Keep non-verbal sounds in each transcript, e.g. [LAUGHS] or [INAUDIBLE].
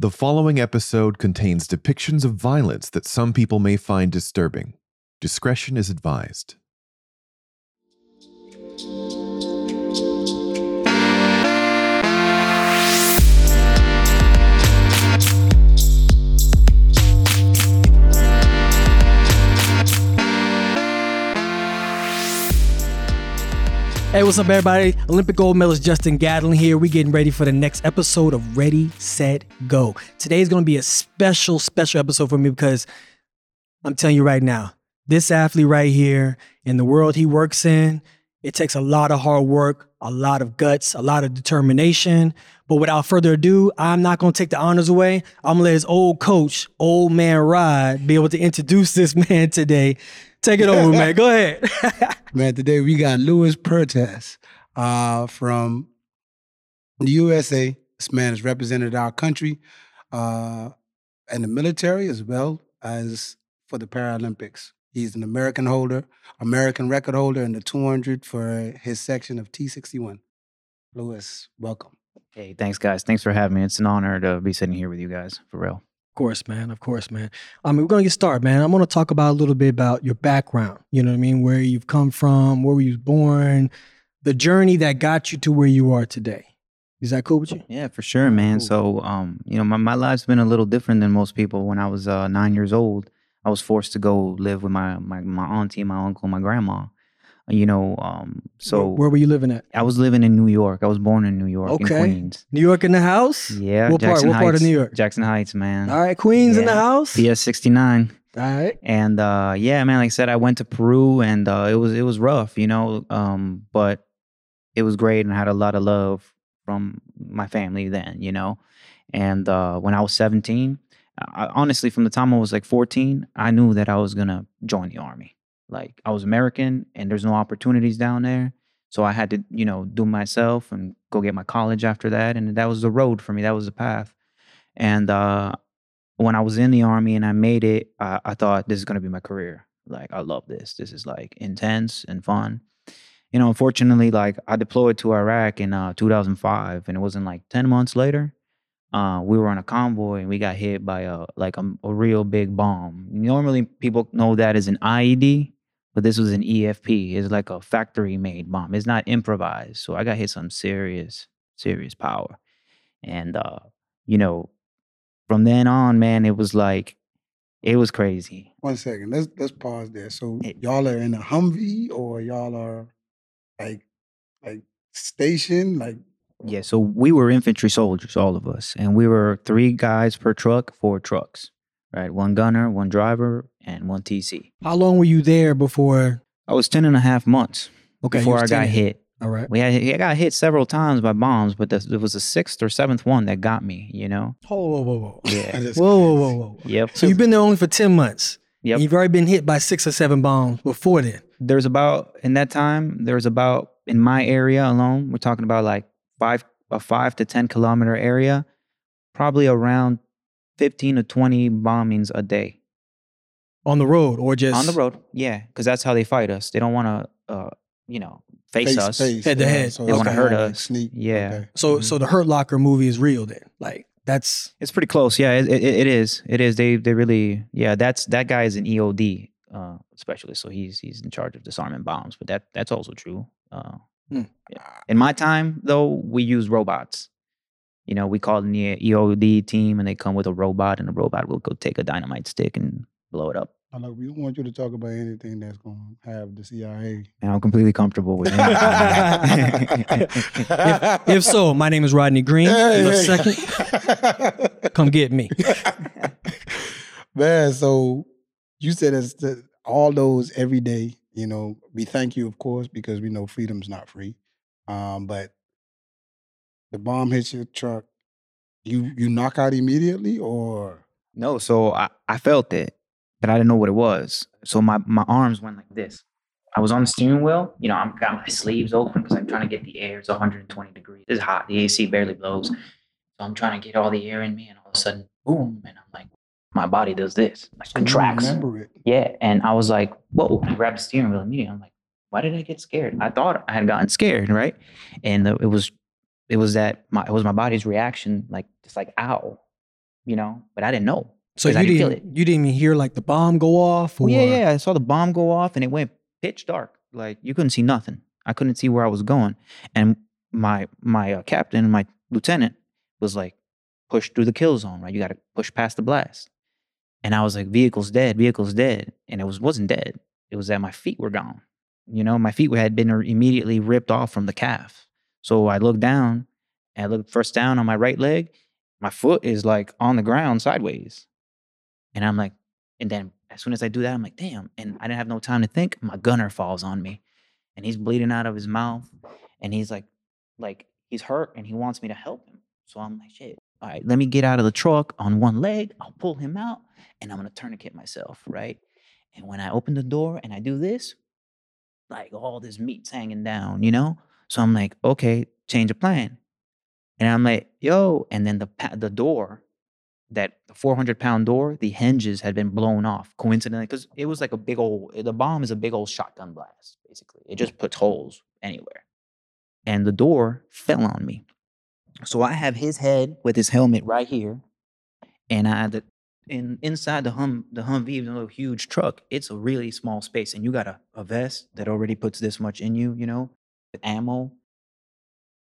The following episode contains depictions of violence that some people may find disturbing. Discretion is advised. Hey, what's up, everybody? Olympic gold medalist Justin Gatlin here. We getting ready for the next episode of Ready, Set, Go. Today is going to be a special, special episode for me because I'm telling you right now, this athlete right here in the world he works in, it takes a lot of hard work, a lot of guts, a lot of determination. But without further ado, I'm not going to take the honors away. I'm going to let his old coach, old man Rod, be able to introduce this [LAUGHS] man today. Take it over, man. Go ahead. [LAUGHS] Man, today we got Louis Puertas uh, from the USA. This man has represented our country uh, in the military as well as for the Paralympics. He's an American holder, American record holder in the 200 for his section of T61. Louis, welcome. Hey, thanks, guys. Thanks for having me. It's an honor to be sitting here with you guys, for real. Of course, man. Of course, man. I mean, we're gonna get started, man. I'm gonna talk about a little bit about your background. You know what I mean? Where you've come from, where you was born, the journey that got you to where you are today. Is that cool with you? Yeah, for sure, man. Cool. So, um, you know, my, my life's been a little different than most people. When I was uh, nine years old, I was forced to go live with my my, my auntie, my uncle, my grandma. You know, um, so where, where were you living at? I was living in New York. I was born in New York, in Okay. Queens. New York in the house. Yeah, What part? Jackson What part of Heights. New York? Jackson Heights, man. All right, Queens in the house. PS sixty nine. All right. and uh yeah man like i said i went to peru and uh it was it was rough you know um but it was great and i had a lot of love from my family then you know and uh when i was 17 I, honestly from the time i was like 14 i knew that i was gonna join the army like i was american and there's no opportunities down there so i had to you know do myself and go get my college after that and that was the road for me that was the path and uh when I was in the army and I made it, I, I thought this is gonna be my career. Like I love this. This is like intense and fun. You know, unfortunately, like I deployed to Iraq in uh, 2005, and it wasn't like 10 months later. Uh, we were on a convoy and we got hit by a like a, a real big bomb. Normally, people know that as an IED, but this was an EFP. It's like a factory made bomb. It's not improvised. So I got hit some serious, serious power, and uh, you know, from then on, man, it was like, it was crazy. One second. Let's let's pause there. So y'all are in a Humvee or y'all are like like stationed like Yeah, so we were infantry soldiers, all of us, and we were three guys per truck, four trucks, right? One gunner, one driver, and one TC. How long were you there before? I was 10 and a half months Okay, before was I got hit. All right. We had, I got hit several times by bombs, but this, it was the sixth or seventh one that got me, you know? Whoa, whoa, whoa, whoa. Yeah. [LAUGHS] That's Whoa, whoa, whoa, whoa. Yep. So you've been there only for 10 months. Yep. And you've already been hit by six or seven bombs before then. there's about in that time there was about in my area alone we're talking about like five a five to ten kilometer area probably around 15 to 20 bombings a day On the road or just on the road yeah because that's how they fight us they don't want to uh you know face, us Head to head. So They wanna hurt us. Sneak. Yeah. Okay. So Mhm. so the Hurt Locker movie is real then. Like that's it's pretty close yeah it, it, it is it is they they really yeah that's that guy is an eod uh specialist so he's he's in charge of disarming bombs but that that's also true uh Hmm. yeah. in my time though we use robots you know we call in the eod team and they come with a robot and the robot will go take a dynamite stick and blow it up I know we don't want you to talk about anything that's gonna have the CIA. and i'm completely comfortable with it [LAUGHS] if, if so, my name is Rodney Green. Hey, In a hey. second, [LAUGHS] come get me. [LAUGHS] Man, so you said it's the, all those every day. You know, we thank you, of course, because we know freedom's not free. Um, but the bomb hits your truck, you you knock out immediately, or No, so I, I felt it, but I didn't know what it was. So my, my arms went like this. I was on the steering wheel, you know, I'm got my sleeves open because I'm trying to get the air. It's 120 degrees. It's hot. The AC barely blows. So I'm trying to get all the air in me, and all of a sudden, boom, and I'm like, my body does this, like so contracts. remember it. Yeah, and I was like, whoa! I grabbed the steering wheel immediately. I'm like, why did I get scared? I thought I had gotten scared, right? And the, it was, it was that my, it was my body's reaction, like just like ow, you know, but I didn't know. So you I didn't didn't you didn't even hear like the bomb go off? Or? Well, yeah, yeah. I saw the bomb go off and it went pitch dark. Like you couldn't see nothing. I couldn't see where I was going. And my my uh, captain, my lieutenant, was like, push through the kill zone, right? You got to push past the blast. And I was like, vehicle's dead, vehicle's dead. And it was wasn't dead. It was that my feet were gone. You know, my feet had been immediately ripped off from the calf. So I look down and I look first down on my right leg. My foot is like on the ground sideways. And I'm like, and then as soon as I do that, I'm like, damn. And I didn't have no time to think. My gunner falls on me and he's bleeding out of his mouth. And he's like, like he's hurt and he wants me to help him. So I'm like, shit. All right, let me get out of the truck on one leg. I'll pull him out and I'm gonna tourniquet myself, right? And when I open the door and I do this, like all this meat's hanging down, you know? So I'm like, okay, change of plan. And I'm like, yo, and then the the door, that the 400 pound door, the hinges had been blown off coincidentally because it was like a big old. Eh, the bomb is a big old shotgun blast, basically. It just puts holes anywhere, and the door fell on me. So I have his head with his helmet right here, and I the in inside the hum the Humvee, the little huge truck. It's a really small space, and you got a, a vest that already puts this much in you, you know, with ammo.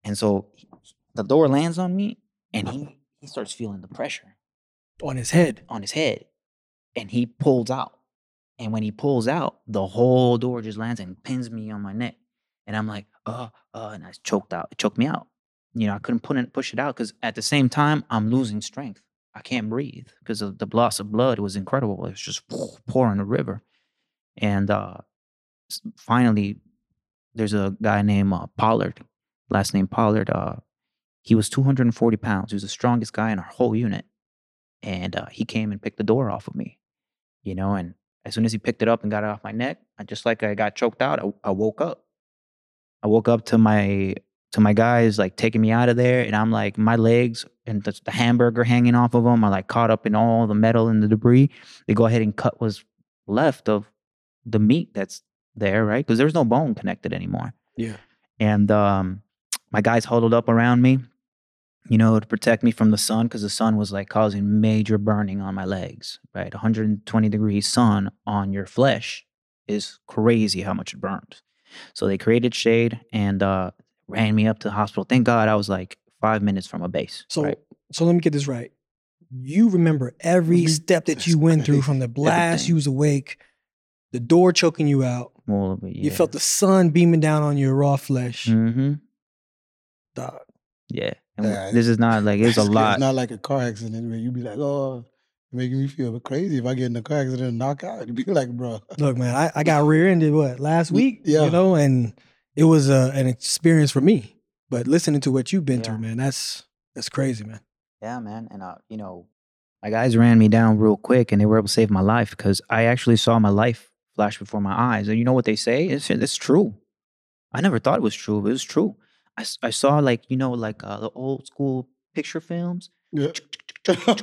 And so he- the door lands on me, and he he starts feeling the pressure on his head. on his head, and he pulls out. And when he pulls out, the whole door just lands and pins me on my neck. And I'm like, uh, uh, and I choked out. It choked me out. You know, I couldn't put it, push it out because at the same time, I'm losing strength. I can't breathe because of the loss of blood. It was incredible. It was just pouring a river. And uh, finally, there's a guy named uh, Pollard, last name Pollard. Uh, he was 240 pounds. He was the strongest guy in our whole unit and uh, he came and picked the door off of me, you know. And as soon as he picked it up and got it off my neck, I just like I got choked out. I, I woke up. I woke up to my to my guys like taking me out of there, and I'm like my legs and the, the hamburger hanging off of them are like caught up in all the metal and the debris. They go ahead and cut what's left of the meat that's there, right? Because there's no bone connected anymore. Yeah. And um, my guys huddled up around me, you know, to protect me from the sun because the sun was like causing major burning on my legs, right? 120 degrees sun on your flesh is crazy how much it burns. So they created shade and uh, ran me up to the hospital. Thank God I was like five minutes from a base. So right? so let me get this right. You remember every Every- step that you went through from the blast, Everything. you was awake, the door choking you out. Yeah. You felt the sun beaming down on your raw flesh. Mm-hmm. Dog. Yeah. This is not like, it's a [LAUGHS] lot. It's not like a car accident where you'd be like, oh, you're making me feel crazy. If I get in a car accident and knock out, you'd be [LAUGHS] like, bro. Look, man, I, I got [LAUGHS] rear-ended what last week, Yeah. you know, and it was uh, an experience for me. But listening to what you've been Yeah. through, man, that's that's crazy, man. Yeah, man. And uh, you know, my guys ran me down real quick and they were able to save my life because I actually saw my life flash before my eyes. And you know what they say? It's, it's true. I never thought it was true, but it was true. I saw like, you know, like uh, the old school picture films Yeah.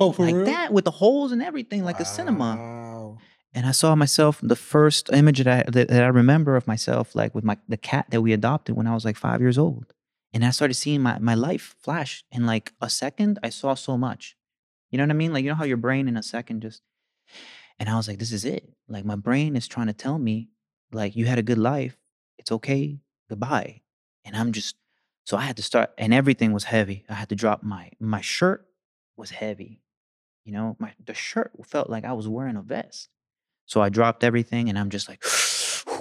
oh, [LAUGHS] like real? that with the holes and everything, like a cinema. Wow. And I saw myself, the first image that I, that, that I remember of myself, like with my the cat that we adopted when I was like five years old. And I started seeing my, my life flash in like a second. I saw so much. You know what I mean? Like, you know how your brain in a second just. And I was like, this is it. Like, my brain is trying to tell me, like, you had a good life. It's okay. Goodbye. And I'm just. So I had to start, and everything was heavy. I had to drop my my shirt was heavy. You know, my the shirt felt like I was wearing a vest. So I dropped everything and I'm just like,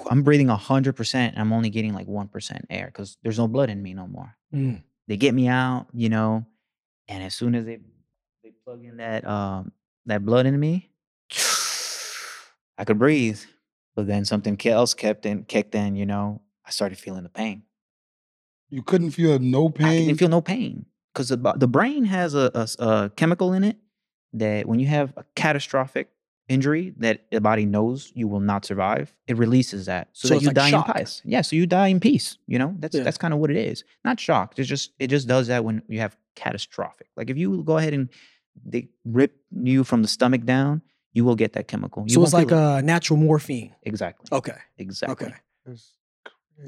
[SIGHS] I'm breathing 100% and I'm only getting like 1% air because there's no blood in me no more. Mm. They get me out, you know, and as soon as they they plug in that um that blood in me, I could breathe. But then something else kept in kicked in, you know. I started feeling the pain. You couldn't feel no pain? I didn't feel no pain because the, the brain has a a chemical in it that when you have a catastrophic injury that the body knows you will not survive, it releases that so, So that you like die shock. in peace. Yeah, so you die in peace. You know, that's Yeah. that's kind of what it is. Not shocked. It's just it just does that when you have catastrophic. Like if you go ahead and they rip you from the stomach down, you will get that chemical. You So it's like feel it. uh, natural morphine. exactly, Okay. exactly. Okay. It's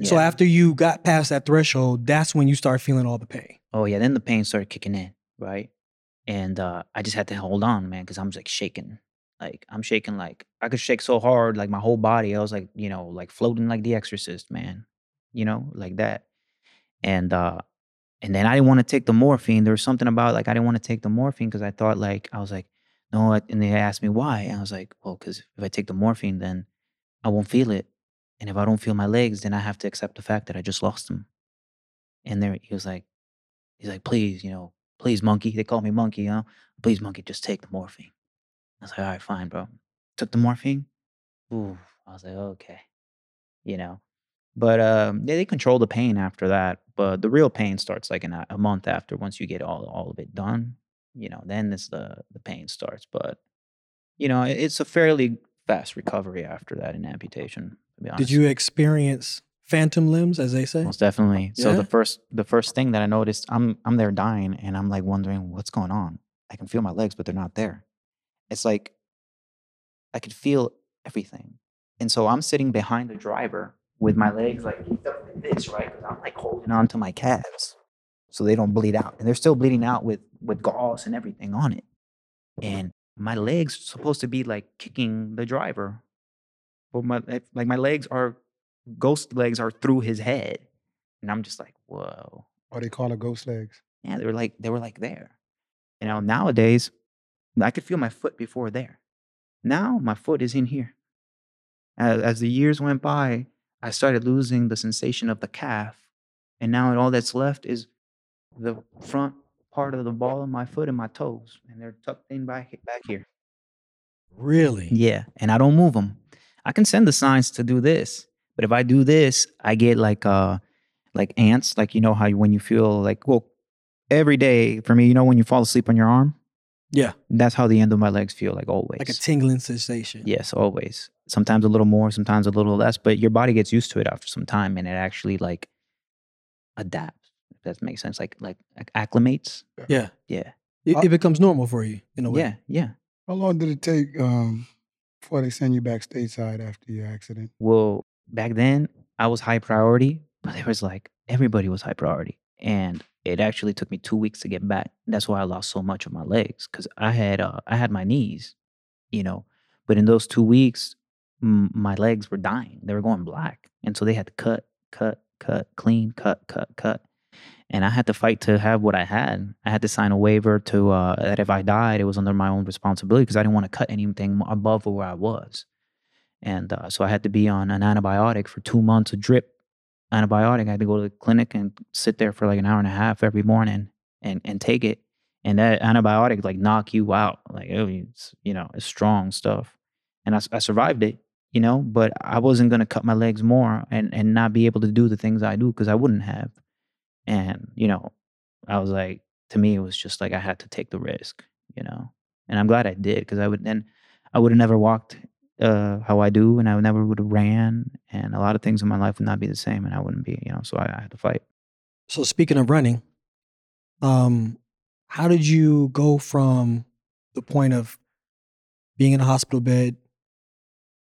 So Yeah. after you got past that threshold, that's when you start feeling all the pain. Oh yeah, then the pain started kicking in, right? and uh, I just had to hold on, man, because I'm just like shaking. Like I'm shaking, like I could shake so hard, like my whole body. I was like, you know, like floating like The Exorcist, man. You know, like that. And uh, and then I didn't want to take the morphine. There was something about like I didn't want to take the morphine because I thought like I was like, no. And they asked me why, and I was like, well, because if I take the morphine, then I won't feel it, and if I don't feel my legs, then I have to accept the fact that I just lost them. And there he was like, he's like, please, you know, please, monkey. They call me monkey, you know, please, monkey, just take the morphine. I was like, all right, fine, bro. Took the morphine. Ooh, I was like, okay, you know. But um, yeah, they control the pain after that. But the real pain starts like in a, a month after. Once you get all all of it done, you know, then it's the the pain starts. But you know, it- it's a fairly fast recovery after that in amputation. To be honest. Did you experience phantom limbs, as they say? Most definitely. So Yeah? the first the first thing that I noticed, I'm I'm there dying and I'm like wondering what's going on. I can feel my legs, but they're not there. It's like I could feel everything. And so I'm sitting behind the driver with my legs like [LAUGHS] like this, right? Because I'm like holding on to my calves so they don't bleed out. And they're still bleeding out with with gauze and everything on it. Mm-hmm. And my legs supposed to be like kicking the driver. But my eh, like my legs are ghost legs are through his head. And I'm just like, whoa. Or they call it ghost legs. Yeah, they were like they were like there. You know, nowadays I could feel my foot before there. Now my foot is in here. As, as the years went by, I started losing the sensation of the calf, and now all that's left is the front part of the ball of my foot and my toes, and they're tucked in back back here. Really? Yeah, and I don't move them. I can send the signs to do this, but if I do this, I get like uh like ants, like you know how you, when you feel like well every day for me, you know when you fall asleep on your arm, Yeah. that's how the end of my legs feel like always. Like a tingling sensation. yes, always. Sometimes a little more, sometimes a little less, but your body gets used to it after some time and it actually like adapts. If that makes sense, like like, like acclimates. Yeah. Yeah, It, it becomes normal for you in a way. yeah, yeah. How long did it take um, before they send you back stateside after your accident? Well, back then I was high priority, but it was like everybody was high priority. And it actually took me two weeks to get back. That's why I lost so much of my legs because I had uh, I had my knees, you know. But in those two weeks, m- my legs were dying. They were going black, and so they had to cut, cut, cut, clean, cut, cut, cut. And I had to fight to have what I had. I had to sign a waiver to uh, that if I died, it was under my own responsibility because I didn't want to cut anything above where I was. And uh, so I had to be on an antibiotic for two months, a drip antibiotic. I had to go to the clinic and sit there for like an hour and a half every morning and, and take it. And that antibiotic like knock you out. Like, it's, you know, it's strong stuff. And I survived it, you know, but I wasn't going to cut my legs more and, and not be able to do the things I do because I wouldn't have. And, you know, I was like, to me, it was just like I had to take the risk, you know. And I'm glad I did because I would then I would have never walked uh, how I do, and I would never would have ran, and a lot of things in my life would not be the same, and I wouldn't be, you know. So I, I had to fight. So speaking of running, um, how did you go from the point of being in a hospital bed,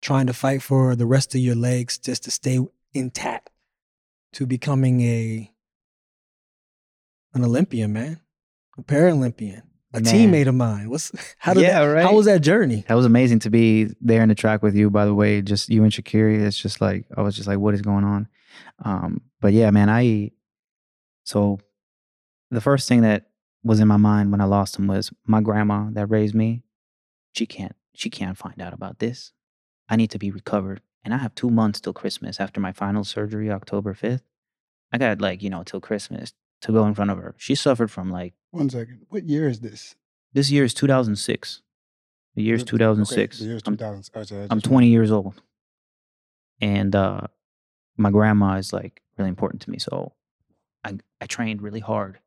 trying to fight for the rest of your legs just to stay intact, to becoming a an Olympian, man, a Paralympian, a Man. teammate of mine? What's [LAUGHS] how did Yeah, that, right? How was that journey? That was amazing to be there in the track with you. By the way, just you and Shakiri. It's just like I was just like, what is going on? Um, but yeah, man, I so the first thing that was in my mind when I lost him was my grandma that raised me. She can't she can't find out about this. I need to be recovered, and I have two months till Christmas after my final surgery, October fifth. I got like you know till Christmas to go in front of her. She suffered from like One second. What year is this? this year is two thousand six. The year is Okay, two thousand six. the I'm oh, sorry, I'm 20 years old. And uh, my grandma is like really important to me. So I, I trained really hard.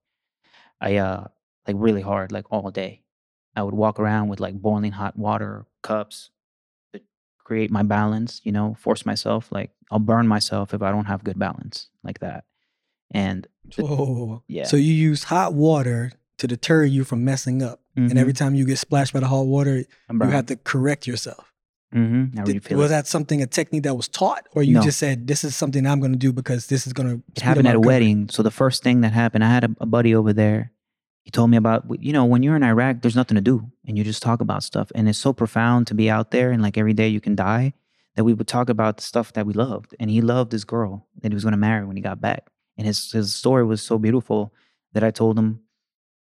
I, uh, like really hard, like all day. I would walk around with like boiling hot water cups to create my balance, you know, force myself. Like I'll burn myself if I don't have good balance like that. And Oh, Yeah. So you use hot water to deter you from messing up, and every time you get splashed by the hot water, you have to correct yourself. mm-hmm. Did- was it. that something a technique that was taught, or you No. just said this is something I'm going to do because this is going to? It happened at a wedding. So the first thing that happened, I had a, a buddy over there. he told me about you know when you're in Iraq, there's nothing to do, and you just talk about stuff, and it's so profound to be out there and like every day you can die that we would talk about the stuff that we loved, and he loved this girl that he was going to marry when he got back, and his his story was so beautiful that I told him,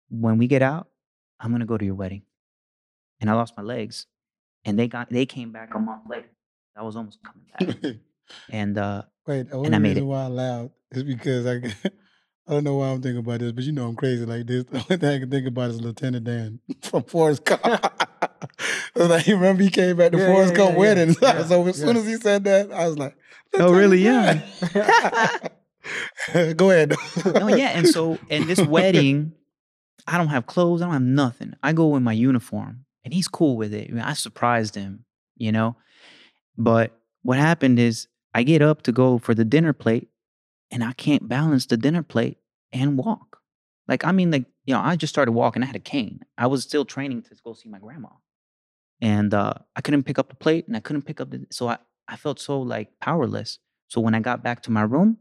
when we get out, I'm going to go to your wedding, and I lost my legs, and they got they came back a month later. I was almost coming back, [LAUGHS] and uh, Wait, the only And I made reason it. why I laughed is because I, [LAUGHS] I don't know why I'm thinking about this, but you know I'm crazy like this. The only thing I can think about is Lieutenant Dan [LAUGHS] from Forrest Gump. Like, you remember he came back to Yeah, Forrest yeah, Gump yeah, yeah. wedding. Yeah, so as soon as he said that, I was like, Oh, really? "Lieutenant Dan." [LAUGHS] Go ahead. no, yeah. And so, [LAUGHS] and this wedding, I don't have clothes. I don't have nothing. I go in my uniform, and he's cool with it. I, mean, I surprised him, you know. But what happened is, I get up to go for the dinner plate, and I can't balance the dinner plate and walk. Like, I mean, like you know, I just started walking. I had a cane. I was still training to go see my grandma, and uh, I couldn't pick up the plate, and I couldn't pick up the. So I, I felt so like powerless. So when I got back to my room,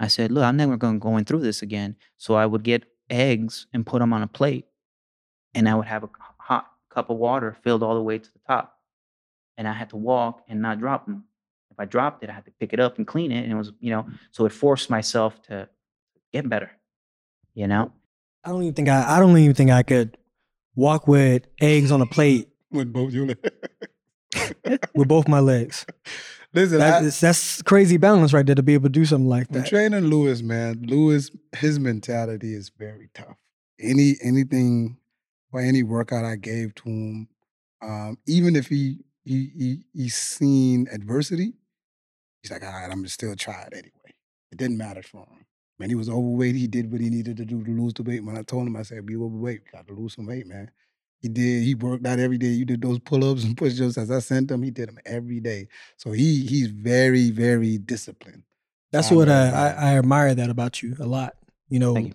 I said, look, I'm never going going through this again. So I would get eggs and put them on a plate, and I would have a hot cup of water filled all the way to the top, and I had to walk and not drop them. If I dropped it, I had to pick it up and clean it, and it was, you know, so it forced myself to get better, you know. I don't even think I. I don't even think I could walk with eggs on a plate [LAUGHS] With both you. [LAUGHS] with both my legs. Listen, I, That's, that's crazy balance right there to be able to do something like that. training Lewis, man, Lewis, his mentality is very tough. Any anything or any workout I gave to him, um, even if he he he he's seen adversity, he's like, all right, I'm gonna still try it anyway. It didn't matter for him. Man, he was overweight. He did what he needed to do to lose the weight. When I told him, I said, be overweight, got to lose some weight, man. He did. He worked out every day. You did those pull-ups and push-ups as I sent him. He did them every day. So he he's very very disciplined. That's I what I. I I admire that about you a lot. You know, you.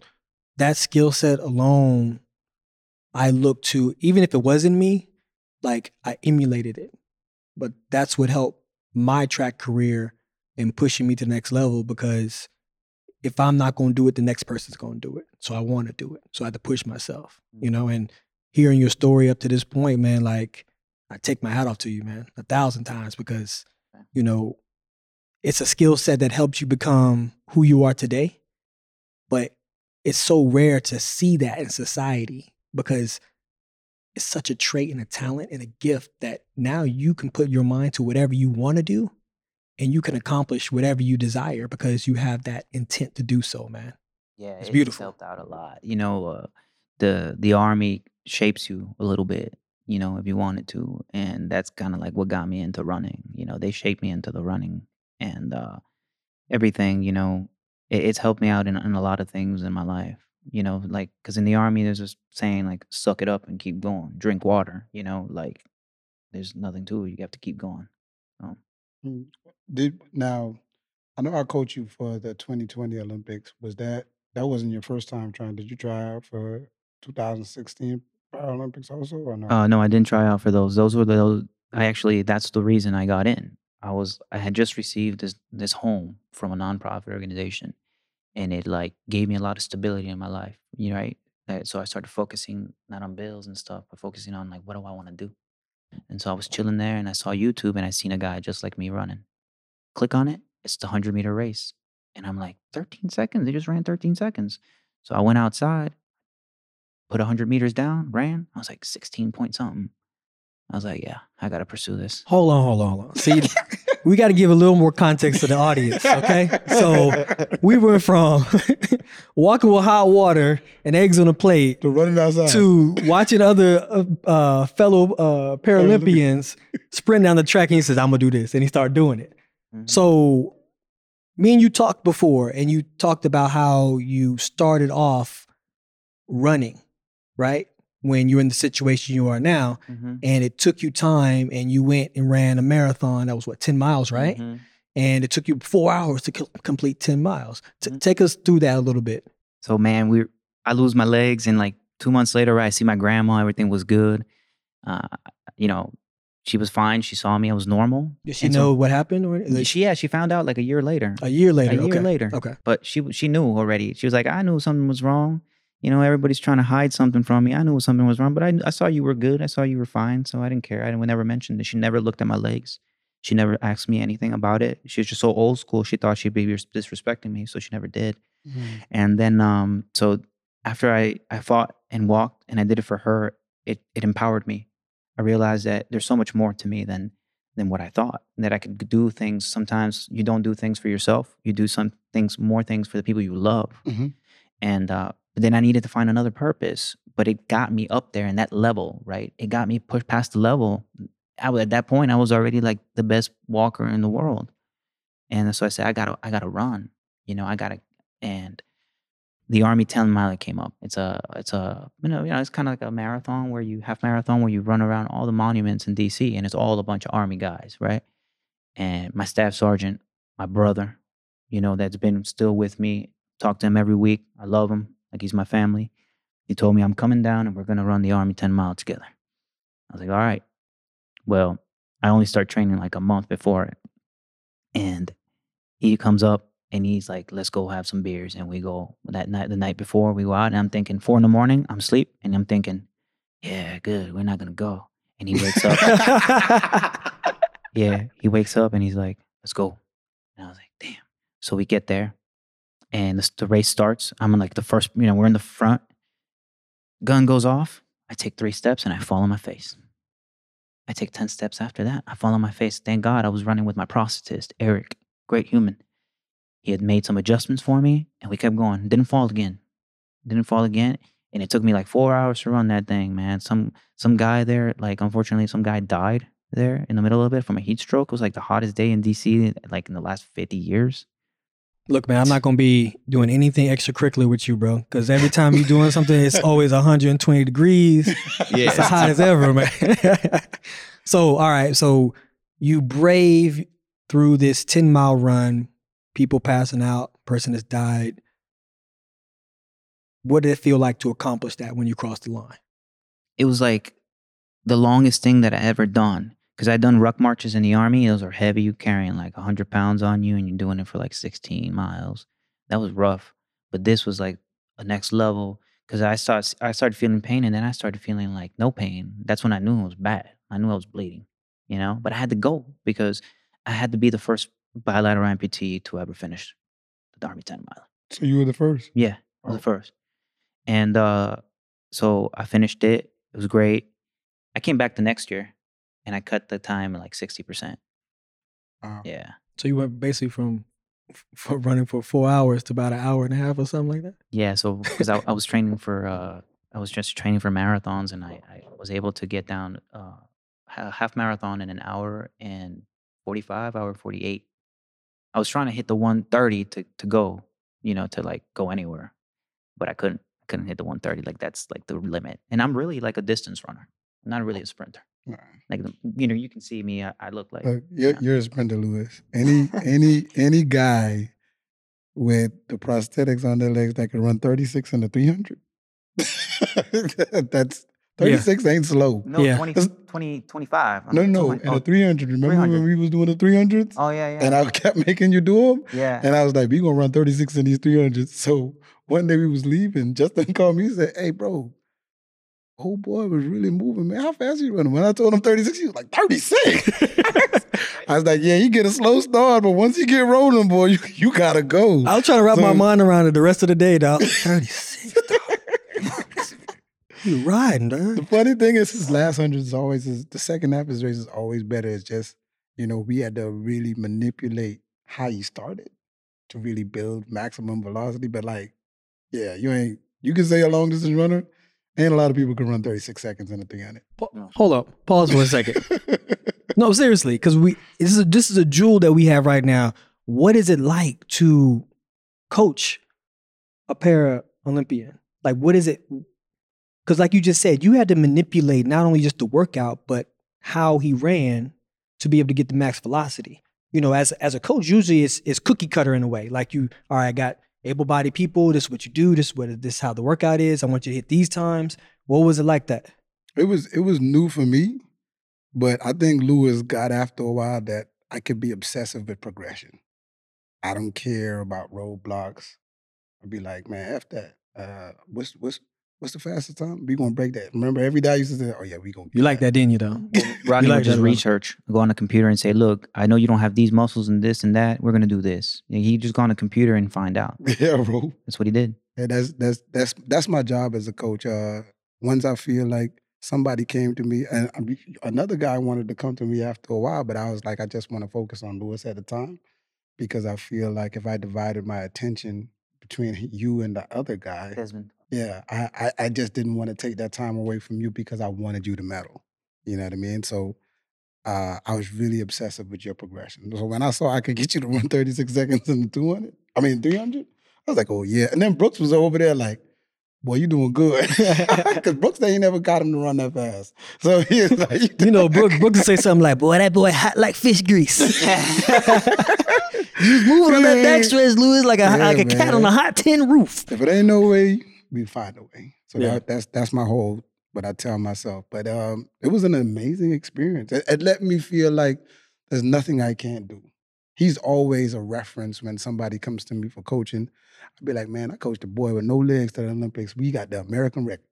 that skill set alone, I look to. Even if it wasn't me, like I emulated it. But that's what helped my track career and pushing me to the next level because if I'm not going to do it, the next person's going to do it. So I want to do it. So I had to push myself, you mm-hmm. know. And hearing your story up to this point, man, like I take my hat off to you, man, a thousand times because you know it's a skill set that helps you become who you are today. But it's so rare to see that in society because it's such a trait and a talent and a gift that now you can put your mind to whatever you want to do and you can accomplish whatever you desire because you have that intent to do so, man. Yeah, It's it beautiful. helped out a lot. You know, uh, the the army shapes you a little bit. You know, if you wanted to, and that's kind of like what got me into running. You know, they shaped me into the running and uh, everything. You know, it, it's helped me out in, in a lot of things in my life. You know, like because in the army, there's this saying like "suck it up and keep going, drink water." You know, like there's nothing to it. You have to keep going. Mm. Did now? I know I coached you for the 2020 Olympics. Was that that wasn't your first time trying? Did you try out for 2016 Paralympics also, or no? Uh, no, I didn't try out for those. Those were those. I actually, that's the reason I got in. I was, I had just received this this home from a nonprofit organization, and it like gave me a lot of stability in my life. You know, right? So I started focusing not on bills and stuff, but focusing on like what do I want to do. And so I was chilling there, and I saw YouTube, and I seen a guy just like me running. Click on it. It's the hundred meter race, and I'm like, 13 seconds. They just ran 13 seconds. So I went outside, put 100 meters down, ran. I was like 16 point something. I was like, yeah, I got to pursue this. Hold on, hold on, hold on. See, we got to give a little more context to the audience, okay? So we went from [LAUGHS] walking with hot water and eggs on a plate to running outside. to watching other uh, uh, fellow uh, Paralympians sprint down the track, and he says, "I'm gonna do this," and he started doing it. Mhm. So, me and you talked before, and you talked about how you started off running, right? When you're in the situation you are now, Mhm. and it took you time, and you went and ran a marathon that was what ten miles, right? Mhm. And it took you four hours to co- complete ten miles. T- Mhm. Take us through that a little bit. So man, we I lose my legs, and like two months later, I see my grandma. Everything was good. Uh, you know, she was fine. She saw me. I was normal. Did she And so- know what happened? Or like, she yeah, she found out like a year later. a year later. a year okay. later. Okay. But she she knew already. She was like, I knew something was wrong. You know, everybody's trying to hide something from me. I knew something was wrong, but I, I saw you were good. I saw you were fine. So I didn't care. I never mentioned it. She never looked at my legs. She never asked me anything about it. She was just so old school. She thought she'd be disrespecting me. So she never did. And then, um, so after I, I fought and walked and I did it for her, it, it empowered me. I realized that there's so much more to me than, than what I thought. That I could do things. Sometimes you don't do things for yourself. You do some things, more things for the people you love. Mhm. And uh, but then I needed to find another purpose. But it got me up there in that level, right? It got me pushed past the level. I was, at that point, I was already like the best walker in the world. And so I said, I gotta, I gotta run. You know, I gotta. And the Army 10 mile came up. It's a, it's a, you know, you know, it's kind of like a marathon where you half marathon where you run around all the monuments in DC, and it's all a bunch of Army guys, right? And my staff sergeant, my brother, you know, that's been still with me. Talk to him every week. I love him like he's my family. He told me I'm coming down and we're gonna run the Army 10 mile together. I was like, all right. Well, I only start training like a month before it. And he comes up and he's like, let's go have some beers. And we go that night, the night before we go out. And I'm thinking, four in the morning, I'm asleep. And I'm thinking, yeah, good. We're not gonna go. And he wakes up. [LAUGHS] yeah, he wakes up and he's like, let's go. And I was like, damn. So we get there and the, the race starts. I'm in like the first, you know, we're in the front. Gun goes off. I take three steps and I fall on my face. I take 10 steps after that. I fall on my face. Thank God I was running with my prosthetist, Eric, great human. He had made some adjustments for me and we kept going. Didn't fall again. Didn't fall again. And it took me like four hours to run that thing, man. Some some guy there, like unfortunately, some guy died there in the middle of it from a heat stroke. It was like the hottest day in DC, like in the last 50 years. Look, man, I'm not gonna be doing anything extracurricular with you, bro. Because every time you're doing something, it's always 120 degrees. Yeah. It's hot as ever, man. [LAUGHS] so, all right. So you brave through this 10 mile run, people passing out, person has died. What did it feel like to accomplish that when you crossed the line? it was like the longest thing that I ever done. Cause I'd done ruck marches in the army. Those are heavy. You carrying like hundred pounds on you, and you're doing it for like 16 miles. That was rough. But this was like a next level. Cause I started, I started feeling pain, and then I started feeling like no pain. That's when I knew it was bad. I knew I was bleeding. You know, but I had to go because I had to be the first bilateral amputee to ever finish the Army 10 mile. So you were the first. Yeah, I was Oh. the first. And uh, so I finished it. It was great. I came back the next year and I cut the time like 60%. Wow. Yeah. So you went basically from for running for four hours to about an hour and a half or something like that. Yeah. So, because I, I was training for, uh, I was just training for marathons and I, I was able to get down uh, a half marathon in an hour and 45, hour 48. I was trying to hit the 130 to, to go, you know, to like go anywhere, but I couldn't. I couldn't hit the 130. Like that's like the limit. And I'm really like a distance runner. I'm not really a sprinter. Nah. Like you know, you can see me. I, I look like Look, you're, Yeah. you're a sprinter, Lewis. Any [LAUGHS] any any guy with the prosthetics on their legs that can run 36 and a 300. [LAUGHS] That's 36 ain't slow. no Yeah. 20, 20, 25. I'm No, no, 200 and oh, a 300. Remember when we was doing the 300s? oh yeah, yeah, And I [LAUGHS] kept making you do them? yeah. And I was like, we gonna run 36 in these 300s. So one day we was leaving, Justin called me, he said, hey, bro, old boy was really moving, man. How fast you running? When I told him 36, he was like, 36. [LAUGHS] I was like, yeah, you get a slow start, but once you get rolling, boy, you, you gotta go. I was trying to wrap my mind around it the rest of the day, dog. 36, dog. You riding, dog. The funny thing is, his last hundred is always is the second half of his race is always better. It's just you know we had to really manipulate how you started to really build maximum velocity. But like, yeah, you ain't you can say a long distance runner. Ain't a lot of people can run thirty six seconds in a three hundred. Pa- Hold up. Pause for a second. [LAUGHS] No, seriously, because we this is a, this is a jewel that we have right now. What is it like to coach a para Olympian? Like, what is it? Because, like you just said, you had to manipulate not only just the workout, but how he ran to be able to get the max velocity. You know, as as a coach, usually it's it's cookie cutter in a way. Like you, all right, I got able bodied people. This is what you do. This is what this is how the workout is. I want you to hit these times. What was it like that? it was it was new for me, but I think Lewis got after a while that I could be obsessive with progression. I don't care about roadblocks. I'd be like, man, F that. Uh, what's what's what's the fastest time? We gonna break that. Remember, every day I used to say, "Oh yeah, we gonna." You like that, didn't you? Though. Rodney like would just that, Rodney? research, go on the computer and say, "Look, I know you don't have these muscles and this and that. We're gonna do this." And he just go on the computer and find out. [LAUGHS] yeah, bro. That's what he did. Yeah, that's that's that's that's my job as a coach. Uh, once I feel like somebody came to me, and I mean, another guy wanted to come to me after a while, but I was like, I just want to focus on Lewis at the time because I feel like if I divided my attention between you and the other guy, Desmond. yeah, I, I I just didn't want to take that time away from you because I wanted you to medal. You know what I mean? So. Uh, I was really obsessive with your progression. So when I saw I could get you to run 36 seconds in the 200, I mean 300, I was like, oh yeah. And then Brooks was over there like, boy, you doing good. [LAUGHS] Because Brooks, they ain't never got him to run that fast. [LAUGHS] So he was like, [LAUGHS] You know, Brooks, Brooks would say something like, "Boy, that boy hot like fish grease." Was moving on that backstretch, Lewis, like a Yeah, like a cat on a hot tin roof. if it ain't no way, we find a way. So Yeah. that, that's that's my whole what I tell myself. But um, it was an amazing experience. It, it let me feel like there's nothing I can't do. He's always a reference when somebody comes to me for coaching. I'd be like, man, I coached a boy with no legs to the Olympics. We got the American record.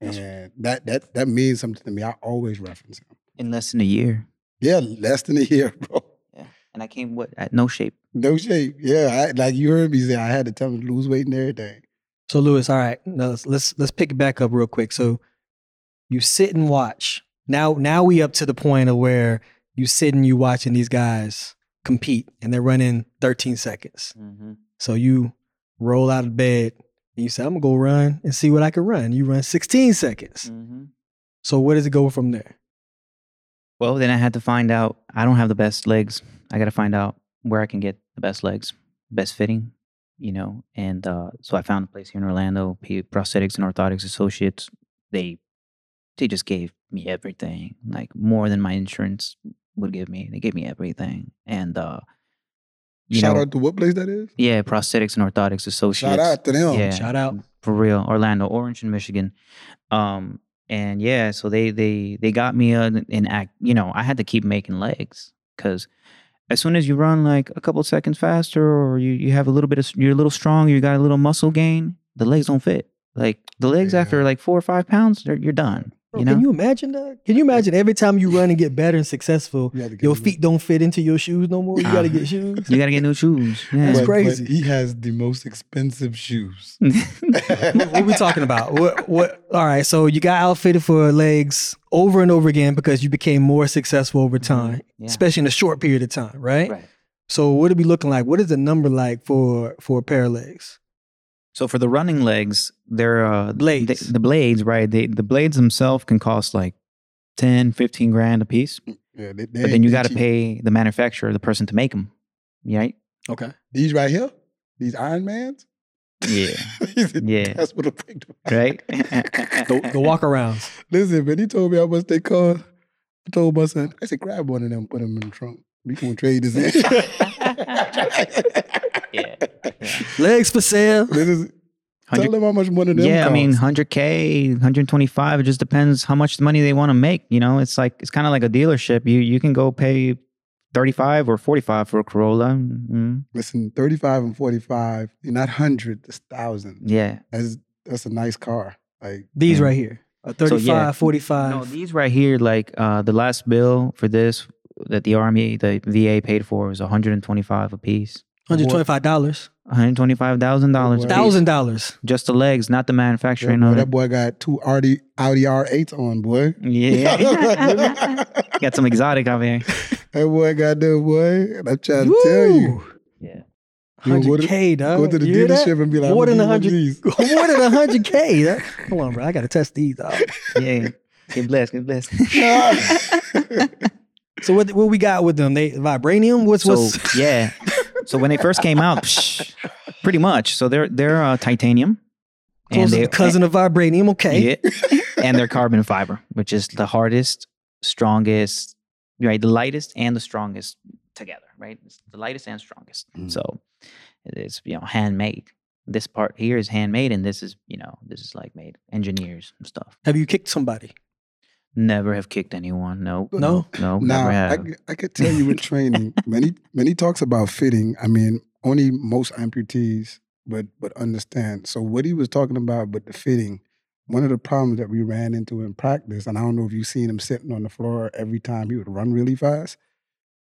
And that that that means something to me. I always reference him. In less than a year. Yeah, less than a year, [LAUGHS] bro. Yeah. And I came what at no shape. No shape. Yeah, I, like you heard me say, I had to tell him to lose weight and everything. So, Lewis, all right, now let's let's let's pick it back up real quick. So, you sit and watch. Now, now we up to the point of where you sit and you watching these guys compete, and they're running 13 seconds. Mm-hmm. So you roll out of bed and you say, "I'm gonna go run and see what I can run." You run 16 seconds. Mm-hmm. So where does it go from there? Well, then I had to find out. I don't have the best legs. I got to find out where I can get the best legs, best fitting, you know. And uh, so I found a place here in Orlando, P- Prosthetics and Orthotics Associates. They they just gave me everything, like more than my insurance would give me. They gave me everything, and uh, you Shout know, out to what place that is. yeah, Prosthetics and Orthotics Associates. Shout out to them. Yeah. Shout out. for real orlando orange and michigan um and yeah so they they they got me an, an act you know i had to keep making legs because as soon as you run like a couple seconds faster or you, you have a little bit of you're a little strong you got a little muscle gain the legs don't fit like the legs Yeah. after like four or five pounds you're done Bro, you know Can you imagine that? Can you imagine every time you run and get better and successful, You had to get your them- feet don't fit into your shoes no more? You got to Uh-huh. get shoes. you gotta get new shoes yeah. [LAUGHS] That's But- crazy. But he has the most expensive shoes. what, [LAUGHS] what we talking about? What, what? All right. So you got outfitted for legs over and over again because you became more successful over time, Yeah. especially in a short period of time, right? right So what it be looking like? What is the number like for for a pair of legs? So for the running legs, they're uh, Blades. The, the blades, right? They, the blades themselves can cost like 10, 15 grand a piece. Yeah, they, they But then you got to pay the manufacturer, the person to make them, right? Okay. these right here. These Iron Mans. Yeah. [LAUGHS] Yeah. That's what the big Right? [LAUGHS] The, the walk arounds. Listen, man, he told me how much they cost. I told my son, I said, grab one of them, put them in the trunk. We gonna trade this in. [LAUGHS] [LAUGHS] yeah. Legs for sale. This is, tell them how much money of them yeah, I mean, 100K, 125, it just depends how much money they want to make. You know, it's like, it's kind of like a dealership. You you can go pay 35 or 45 for a Corolla. Mm, Listen, 35 and 45, you're not 100, it's 1,000. yeah. That's, that's a nice car. Like, These Yeah. right here. A 35, yeah. 45. No, these right here, like uh, the last bill for this that the army, the VA paid for was 125 a piece. $125. $125,000. Thousand dollars. Just the legs, not the yeah, manufacturing boy, of that it. boy got two Audi, Audi R8s on, boy. Yeah. [LAUGHS] Got some exotic over here. That boy got that boy. And I'm trying to tell you. Yeah. You know, go to- 100K, dog. Go to the You dealership and be like, More than gonna 100. [LAUGHS] More than 100K. That, hold on, bro. I got to test these, dog. Yeah. Get blessed. Get blessed. [LAUGHS] So what what we got with them? They vibranium? What's so what's yeah. So when they first came out, psh, pretty much. So they're they're uh, titanium. close to the cousin of vibranium? Okay. Yeah. and they're carbon fiber, which is the hardest, strongest, right? The lightest and the strongest together, right? It's the lightest and strongest. Mm. So it's you know handmade. This part here is handmade, and this is you know this is like made engineers and stuff. Have you kicked somebody? Never have kicked anyone. No, No? no, Now, never I, have. could tell you with training, [LAUGHS] many many talks about fitting, I mean, only most amputees but but understand. So what he was talking about, but the fitting, one of the problems that we ran into in practice, and I don't know if you've seen him sitting on the floor every time he would run really fast,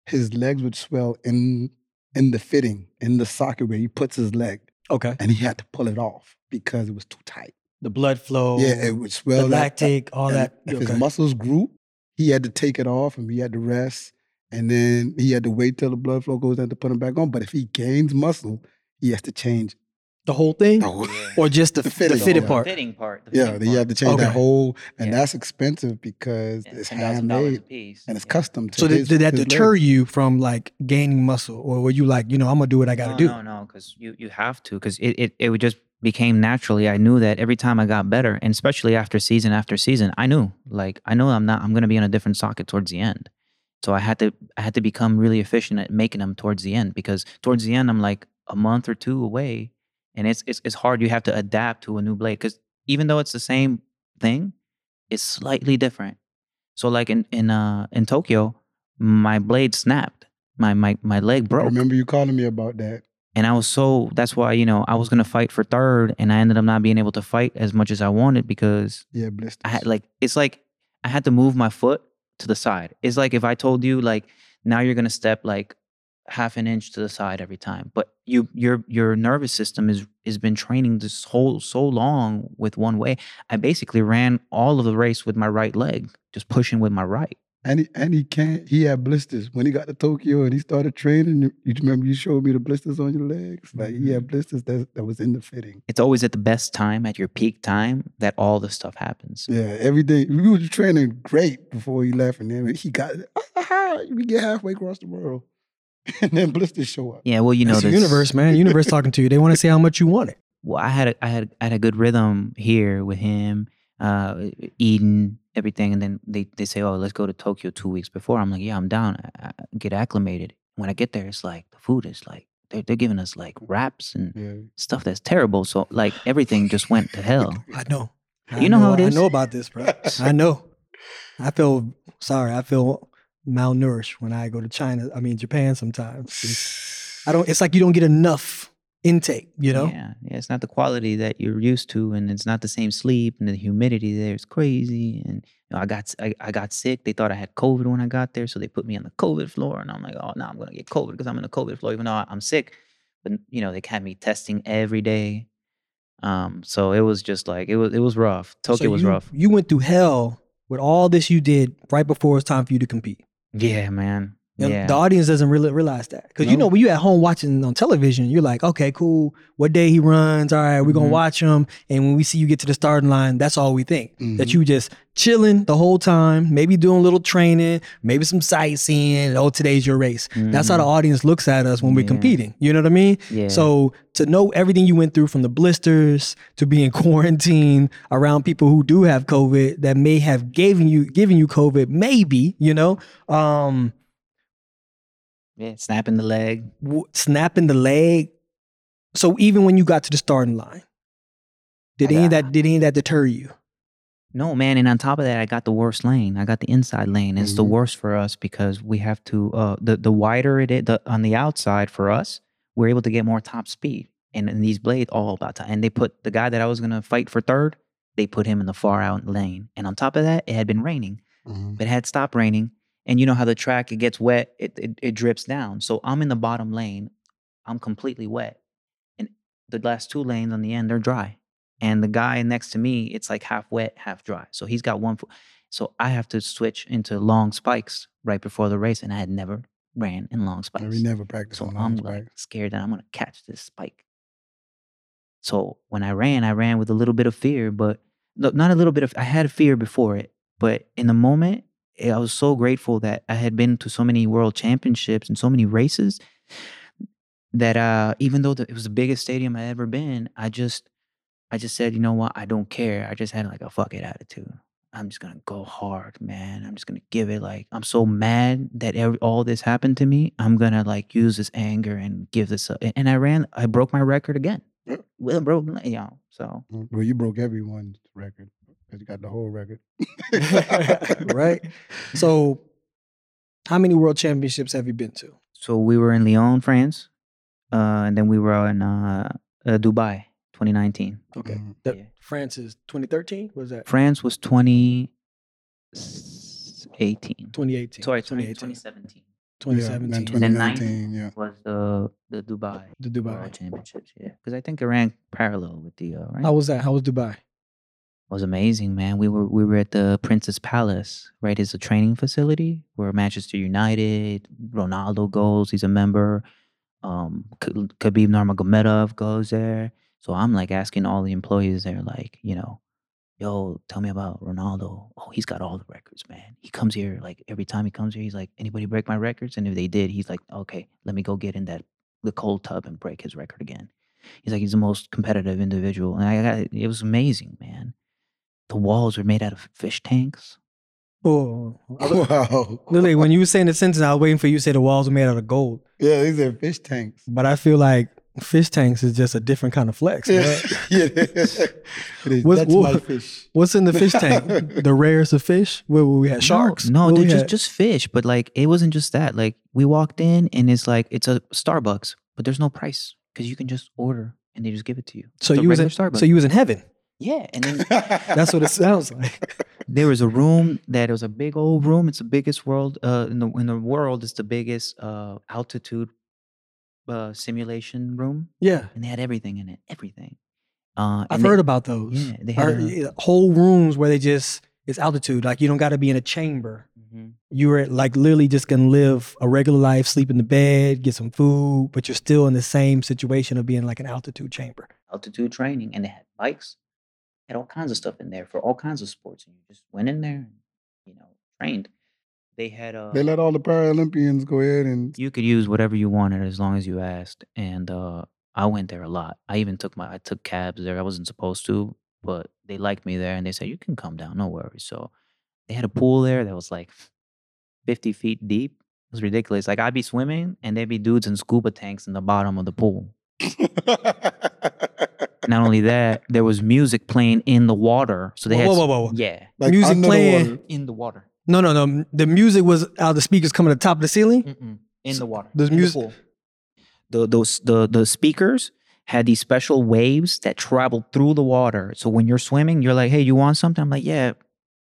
his legs would swell in in the fitting, in the socket where he puts his leg, Okay. and he had to pull it off because it was too tight. The blood flow. yeah, it would the swell. that- lactic, all and that. If okay. his muscles grew, he had to take it off and he had to rest. And then he had to wait till the blood flow goes down to put him back on. But if he gains muscle, he has to change. the whole thing, the whole- [LAUGHS] or just the, The the fitting, fitted yeah. part. fitting part. the yeah, fitting then you have to change that whole, and Yeah. that's expensive because Yeah, it's $10,000 handmade piece. and it's Yeah. custom to So did, his- did that deter legs. you from like gaining muscle, or were you like, you know, I'm gonna do what I got to no, do? No, no, because you you have to because it, it it would just became naturally. I knew that every time I got better, and especially after season after season, I knew like I know I'm not I'm gonna be on a different socket towards the end. So I had to I had to become really efficient at making them towards the end because towards the end I'm like a month or two away, and it's it's it's hard. You have to adapt to a new blade because even though it's the same thing, it's slightly different. So like in in uh in Tokyo, my blade snapped. My my my leg I broke remember you calling me about that. And I was so that's why you know I was gonna fight for third, and I ended up not being able to fight as much as I wanted because Yeah, blisters. I had like it's like I had to move my foot to the side. It's like if I told you like now you're gonna step like half an inch to the side every time, but you your your nervous system is has been training this whole so long with one way. I basically ran all of the race with my right leg, just pushing with my right. And he, and he can't. He had blisters when he got to Tokyo and he started training. You, you remember you showed me the blisters on your legs. Like he Mm-hmm. had blisters that that was in the fitting. It's always at the best time, at your peak time, that all this stuff happens. Yeah, every day we were training great before he left, and then he got [LAUGHS] we get halfway across the world, [LAUGHS] and then blisters show up. Yeah, well, you know, It's the universe, man. Universe talking to you. They want to see how much you want it. well, I had a, I had I had a good rhythm here with him, uh, eating everything, and then they they say, oh, let's go to Tokyo two weeks before. I'm like, yeah, I'm down. I, I get acclimated. When I get there, it's like the food is like they're they're giving us like wraps and Yeah, stuff that's terrible. So like everything just went to [LAUGHS] hell. I know. I You know how it I know about this, bro. [LAUGHS] I know. I feel sorry. I feel malnourished when I go to China. I mean Japan sometimes. I don't. It's like you don't get enough intake. You know. Yeah, yeah, it's not the quality that you're used to, and it's not the same sleep, and the humidity there is crazy. And you know, I got I, I got sick. They thought I had COVID when I got there, so they put me on the COVID floor, and I'm like, oh no, I'm gonna get COVID because I'm in the COVID floor, even though I- I'm sick. But you know, they had me testing every day. Um, so it was just like it was it was rough. Tokyo So was you, rough. You went through hell with all this you did right before it's time for you to compete. Yeah, man. And Yeah. The audience doesn't really realize that because you know when you're at home watching on television, you're like, okay, cool. What day he runs? All right, we're gonna Mhm. watch him. And when we see you get to the starting line, that's all we think. That Mhm. you just chilling the whole time, maybe doing a little training, maybe some sightseeing. Oh, today's your race. That's how the audience looks at us when we're Yeah. competing. You know what I mean? yeah. So to know everything you went through from the blisters to being [LAUGHS] quarantined around people who do have COVID that may have given you given you COVID, maybe, you know, um, yeah, snapping the leg. w- snapping the leg. So even when you got to the starting line, did I any of got- that did any of that deter you? No, man, and on top of that, I got the worst lane. I got the inside lane. It's the Mhm. worst for us because we have to uh the the wider it is the, on the outside for us, we're able to get more top speed. And, these blades all about time. And they put the guy that I was gonna fight for third, they put him in the far out lane. And on top of that, it had been raining. Mhm. But it had stopped raining. And you know how the track it gets wet, it, it it drips down. So I'm in the bottom lane, I'm completely wet. And the last two lanes on the end, they're dry. And the guy next to me, it's like half wet, half dry. So he's got one foot. So I have to switch into long spikes right before the race. And I had never ran in long spikes. we never practiced So I'm like scared that I'm gonna catch this spike. So when I ran, I ran with a little bit of fear, but not a little bit of. I had fear before it, but in the moment, I was so grateful that I had been to so many world championships and so many races that uh, even though the, it was the biggest stadium I ever been, I just, I just said, you know what, I don't care. I just had like a fuck it attitude. I'm just gonna go hard, man. I'm just gonna give it like I'm so mad that every, all this happened to me. I'm gonna like use this anger and give this. Up. And I ran. I broke my record again. With a you know. So Mm, Well, you broke everyone's record because you got the whole record. [LAUGHS] right? So how many world championships have you been to? so we were in Lyon, France, uh, and then we were in uh, Uh, Dubai, 2019. Okay. Mhm. The- Yeah. France is 2013. Was that France was 2018. 2018? Sorry, 2018. 2017 2017. Yeah, then 2019, yeah. was the the Dubai the Dubai. World Championships. Yeah, because I think it ran parallel with the uh, right. How was that? How was Dubai? Was amazing, man. We were we were at the Princess Palace, right? It's a training facility where Manchester United, Ronaldo goes. He's a member. Um, Khabib Nurmagomedov goes there. So I'm like asking all the employees there, like, you know, yo, tell me about Ronaldo. Oh, he's got all the records, man. He comes here like every time he comes here, he's like, anybody break my records? And if they did, he's like, okay, let me go get in that the cold tub and break his record again. He's like, he's the most competitive individual, and I got it was amazing, man. The walls were made out of fish tanks. Oh, oh, oh. [LAUGHS] Wow. literally, when [LAUGHS] you were saying the sentence, I was waiting for you to say the walls were made out of gold. Yeah, these are fish tanks. But I feel like fish tanks is just a different kind of flex. Yeah. man. [LAUGHS] yeah. It is. What's- That's what- my fish. What's in the fish tank? the rarest of fish? Where we had sharks? No, no dude, just just fish. But like, it wasn't just that. Like, we walked in and it's like it's a Starbucks, but there's no price because you can just order and they just give it to you. so you was in, Starbucks. so you was in heaven. Yeah, and then [LAUGHS] That's what it sounds like. there was a room that was a big old room. It's the biggest world uh, in the in the world. It's the biggest uh, altitude uh, simulation room, Yeah, and they had everything in it. Everything. Uh, I've and they- heard about those. Yeah, they Or, had. a- whole rooms where they just it's altitude. Like you don't got to be in a chamber. Mhm. You were like literally just gonna live a regular life, sleep in the bed, get some food, but you're still in the same situation of being like an altitude chamber. altitude training, and they had bikes, had all kinds of stuff in there for all kinds of sports, and you just went in there, and you know, trained. They had uh, they let all the Paralympians go ahead and you could use whatever you wanted as long as you asked, and uh, I went there a lot. I even took my I took cabs there. I wasn't supposed to, but they liked me there, and they said you can come down, no worries. So they had a pool there that was like fifty feet deep. It was ridiculous. Like I'd be swimming, and there'd be dudes in scuba tanks in the bottom of the pool. [LAUGHS] Not only that, there was music playing in the water. So they Whoa, had whoa, whoa, whoa. yeah like Music under the playing. water. in the water, No, no, no. The music was out the speakers coming to the top of the ceiling. Mm-mm. in the water. there's in the music- pool. The those the the speakers had these special waves that traveled through the water. So when you're swimming, you're like, "Hey, you want something?" I'm like, "Yeah,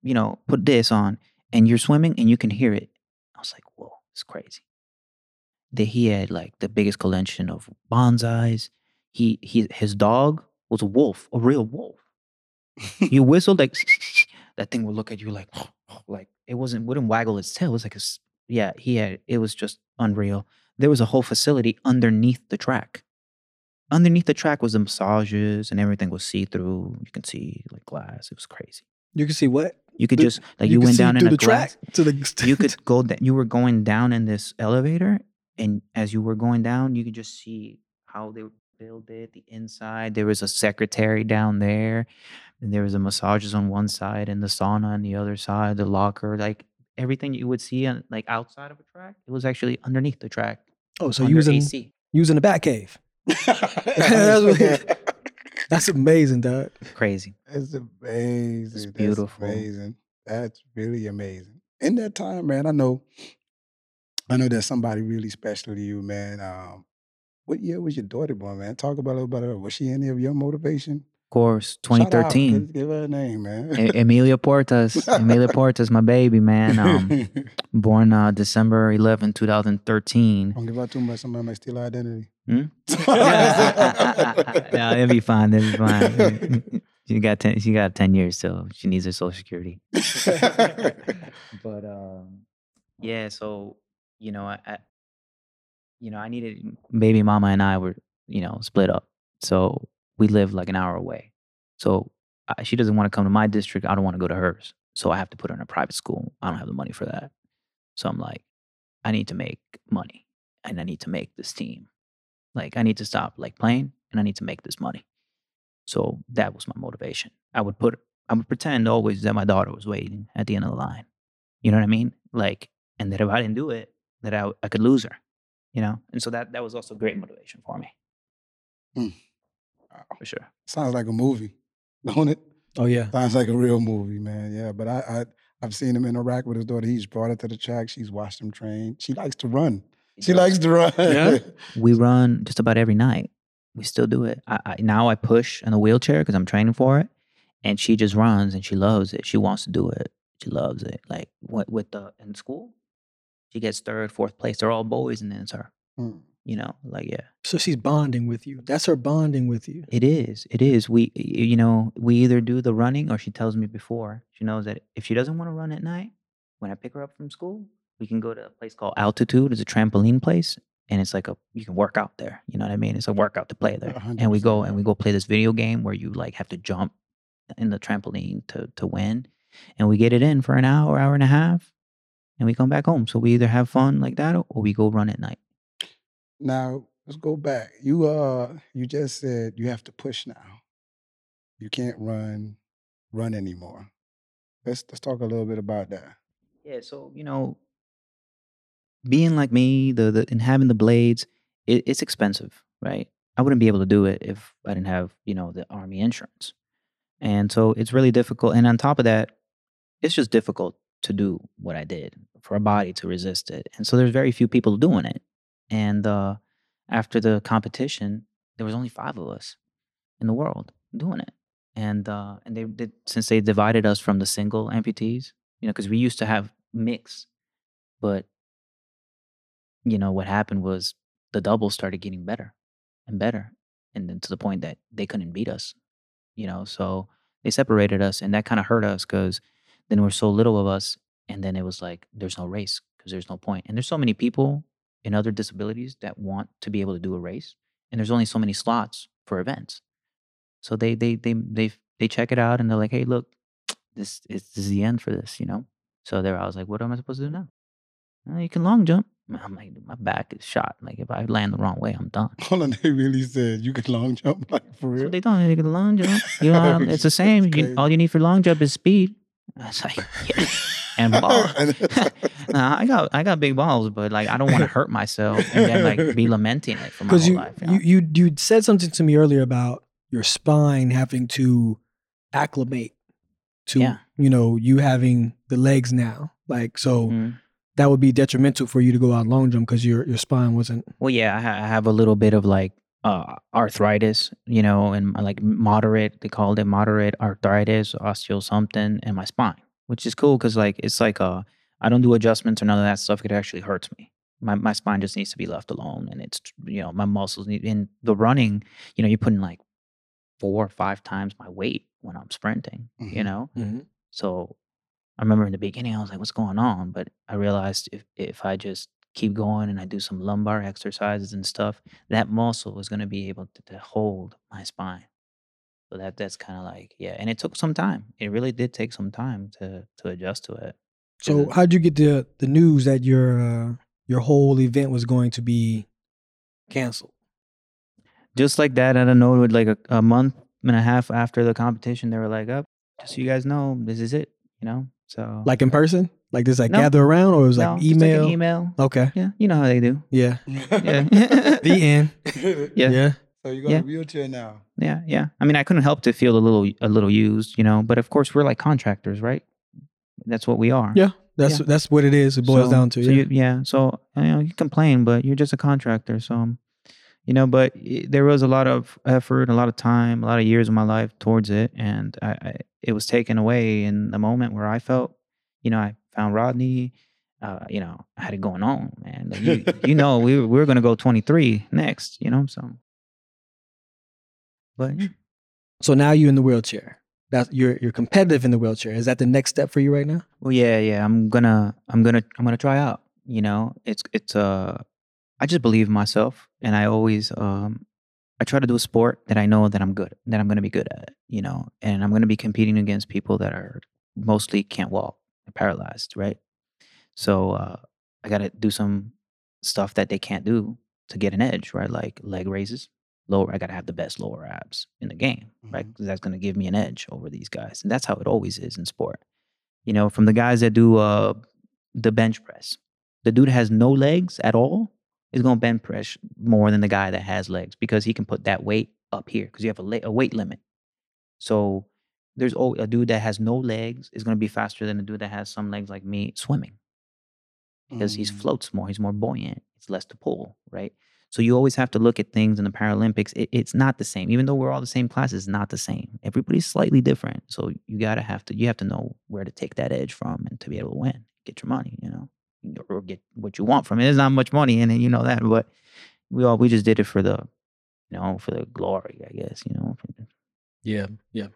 you know, put this on." And you're swimming, and you can hear it. I was like, "Whoa, it's crazy." That he had like the biggest collection of bonsais. He he his dog was a wolf, a real wolf. you [LAUGHS] whistled like [LAUGHS] that thing would look at you like [GASPS] like it wasn't wouldn't waggle its tail. It was like a yeah. He had it was just unreal. There was a whole facility underneath the track. Underneath the track was the massages and everything was see through. You can see like glass. It was crazy. You can see what You could just like you, could went down in a the glass. track to the. You could [LAUGHS] go. Da- you were going down in this elevator, and as you were going down, you could just see how they build it. The inside. There was a secretary down there, and there was a massages on one side and the sauna on the other side. The locker, like everything you would see on like outside of a track, it was actually underneath the track. oh, so under you was in AC. you was the bat cave. [LAUGHS] [LAUGHS] That's That's amazing, dog. Crazy. That's amazing. That's beautiful. amazing. That's really amazing. In that time, man, I know, I know there's somebody really special to you, man. Um, what year was your daughter born, man? Talk about little about her. Was she any of your motivation? Of course, Shout out. 2013. Give, her a name, man. E- Emilia Puertas. [LAUGHS] Emilia Puertas, my baby, man. Um, [LAUGHS] born uh, December 11, 2013. Don't give out too much. Somebody might steal her identity. Hmm? [LAUGHS] no, it'll be fine. It'll be fine. she got ten. She got ten years still. She needs her social security. But um, yeah. So you know, I, you know, I needed baby mama and I were you know split up. So we live like an hour away. So I, she doesn't want to come to my district. I don't want to go to hers. So I have to put her in a private school. I don't have the money for that. So I'm like, I need to make money, and I need to make this team. Like I need to stop like playing and I need to make this money. So that was my motivation. I would put I would pretend always that my daughter was waiting at the end of the line. You know what I mean? Like and that if I didn't do it, that I, I could lose her. You know? And so that that was also great motivation for me. Mm. Wow. For sure. Sounds like a movie, [LAUGHS] don't it? Oh yeah. Sounds like a real movie, man. Yeah, but I, I I've seen him interact with his daughter. He's brought her to the track. She's watched him train. She likes to run. She likes to run. Yeah? [LAUGHS] we run just about every night. we still do it. I, I now I push in the wheelchair because I'm training for it, and she just runs and she loves it. She wants to do it. She loves it. Like what with the in school, she gets third, fourth place. They're all boys, and then it's her. Mm. You know, like yeah, So she's bonding with you. That's her bonding with you. it is. It is. We, you know, we either do the running or she tells me before. She knows that if she doesn't want to run at night, when I pick her up from school, we can go to a place called Altitude. It's a trampoline place, and it's like a you can work out there. You know what I mean? It's a workout to play there. A hundred And we go and we go play this video game where you like have to jump in the trampoline to to win, and we get it in for an hour, hour and a half, and we come back home. So we either have fun like that or we go run at night. Now let's go back. You uh, you just said you have to push now. You can't run, run anymore. Let's let's talk a little bit about that. Yeah, so you know, being like me, the, the and having the blades, it, it's expensive, right? I wouldn't be able to do it if I didn't have you know the army insurance, and so it's really difficult. And on top of that, it's just difficult to do what I did for a body to resist it. And so there's very few people doing it. And uh, after the competition, there was only five of us in the world doing it. And uh, and they did since they divided us from the single amputees, you know, because we used to have mix, but you know what happened was the doubles started getting better and better, and then to the point that they couldn't beat us, you know. So they separated us, and that kind of hurt us because then there were so little of us, and then it was like there's no race because there's no point, and there's so many people in other disabilities that want to be able to do a race, and there's only so many slots for events. So they they they they they check it out and they're like, hey, look, this is this is the end for this, you know. So there, I was like, what am I supposed to do now? "Oh, you can long jump. [LAUGHS] I'm like, my back is shot. Like if I land the wrong way, I'm done. [LAUGHS] Hold on, they really said you could long jump [LAUGHS] like for So real. they don't you can long jump. You know, um, it's the same. You, all you need for long jump is speed. I was like, [LAUGHS] yeah. and ball. [LAUGHS] nah, I got I got big balls, but like I don't want to hurt myself and then like be [LAUGHS] lamenting it for my whole you, life. You know? you you you said something to me earlier about your spine having to acclimate to Yeah. you know you having the legs now. Like so Mhm. that would be detrimental for you to go out long jump because your your spine wasn't. Well, yeah, I, ha- I have a little bit of like uh, arthritis, you know, and like moderate. They called it moderate arthritis, osteo something, in my spine, which is cool because like it's like uh, I don't do adjustments or none of that stuff. It actually hurts me. My my spine just needs to be left alone, and it's you know my muscles need in the running. You know, you're putting like four or five times my weight when I'm sprinting. You Mhm. know, so I remember in the beginning, I was like, what's going on? But I realized if, if I just keep going and I do some lumbar exercises and stuff, that muscle is going to be able to, to hold my spine. So that that's kind of like, yeah. And it took some time. It really did take some time to to adjust to it. So how'd you get the the news that your uh, your whole event was going to be canceled? Just like that, I don't know, with like a, a month and a half after the competition, they were like, up, just so you guys know, this is it, you know? So Like in person? Like this like No. gather around or it was no, like just like an email? email. Okay. Yeah, you know how they do. Yeah. Yeah. [LAUGHS] The end. [LAUGHS] Yeah. Yeah. So you got Yeah. a wheelchair now. Yeah, yeah. I mean, I couldn't help to feel a little, a little used, you know. But of course, we're like contractors, right? That's what we are. Yeah. That's Yeah. that's what it is. It boils So- down to. So yeah. you, yeah. So you know, you complain, but you're just a contractor. So, you know, but i there was a lot of effort, a lot of time, a lot of years of my life towards it, and I, I it was taken away in the moment where I felt, you know, I found Rodney. Uh, you know, I had it going on, man. Like, you, [LAUGHS] you know, we were, we were gonna go 23 next. You know, so. But so now you're in the wheelchair. That's you're you're competitive in the wheelchair. Is that the next step for you right now? Well, yeah, yeah. I'm gonna, I'm gonna, I'm gonna try out. You know, it's, it's. Uh, I just believe in myself, and I always, um, I try to do a sport that I know that I'm good, that I'm gonna be good at. You know, and I'm gonna be competing against people that are mostly can't walk, they're paralyzed, right? So uh, I gotta do some stuff that they can't do to get an edge, right? Like leg raises, lower. I gotta have the best lower abs in the game, right? Mhm. 'Cause that's gonna give me an edge over these guys, and that's how it always is in sport you know, from the guys that do uh, the bench press. The dude has no legs at all is going to bench press more than the guy that has legs because he can put that weight up here because you have a, la- a weight limit. So there's al- a dude that has no legs is going to be faster than a dude that has some legs like me swimming because he Mm. floats more. He's more buoyant. It's less to pull, right? So you always have to look at things in the Paralympics. It, it's not the same, even though we're all the same class. It's not the same. Everybody's slightly different. So you gotta have to you have to know where to take that edge from and to be able to win, get your money, you know, or get what you want from it. There's not much money in it, you know that, but we all we just did it for the, you know, for the glory, I guess, you know. Yeah, yeah.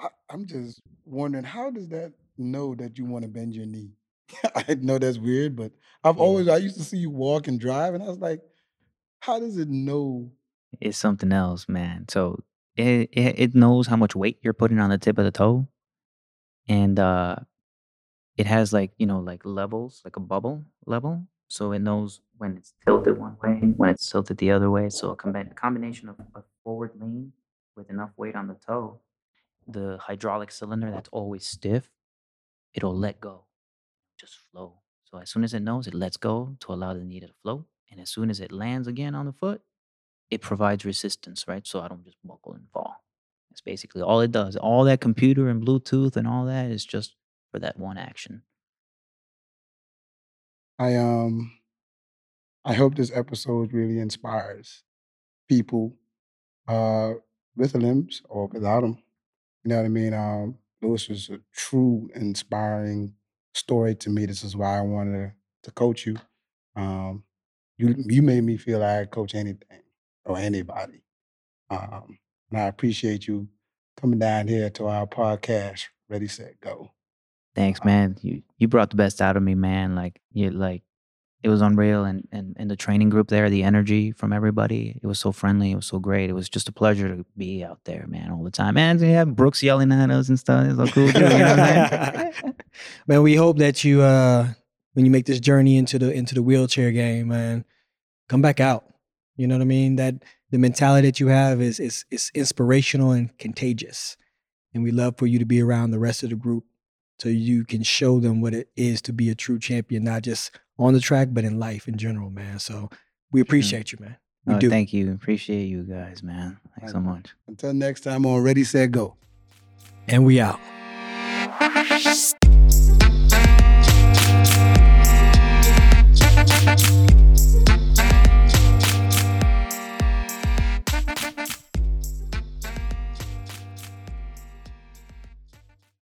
I, I'm just wondering, how does that know that you want to bend your knee? [LAUGHS] I know that's weird, but I've Yeah. always I used to see you walk and drive, and I was like, how does it know? It's something else, man. So it, it it knows how much weight you're putting on the tip of the toe, and uh, it has like you know like levels, like a bubble level. So it knows when it's tilted one way, when it's tilted the other way. So a combi- combination of a forward lean with enough weight on the toe, the hydraulic cylinder that's always stiff, it'll let go, just flow. So as soon as it knows, it lets go to allow the knee to flow. and as soon as it lands again on the foot, it provides resistance, right? So I don't just buckle and fall. That's basically all it does. All that computer and Bluetooth and all that is just for that one action. I um I hope this episode really inspires people uh with limbs or without them. You know what I mean? Um Luis was a true inspiring story to me. This is why I wanted to coach you. Um you you made me feel like I could coach anything or anybody. Um and I appreciate you coming down here to our podcast, Ready Set Go. Thanks, Uh, man. You you brought the best out of me, man. Like you like it was unreal and and and the training group there, the energy from everybody, it was so friendly, it was so great. It was just a pleasure to be out there, man, all the time. And Brooks yelling at us and stuff. It's so cool too, you know [LAUGHS] man, we hope that you uh when you make this journey into the into the wheelchair game, man, come back out. You know what I mean? That the mentality that you have is is is inspirational and contagious. And we love for you to be around the rest of the group so you can show them what it is to be a true champion, not just on the track, but in life in general, man. So we appreciate you, man. We oh, do. Thank you. Appreciate you guys, man. Thanks right. so much. Until next time on Ready, Set, Go. And we out.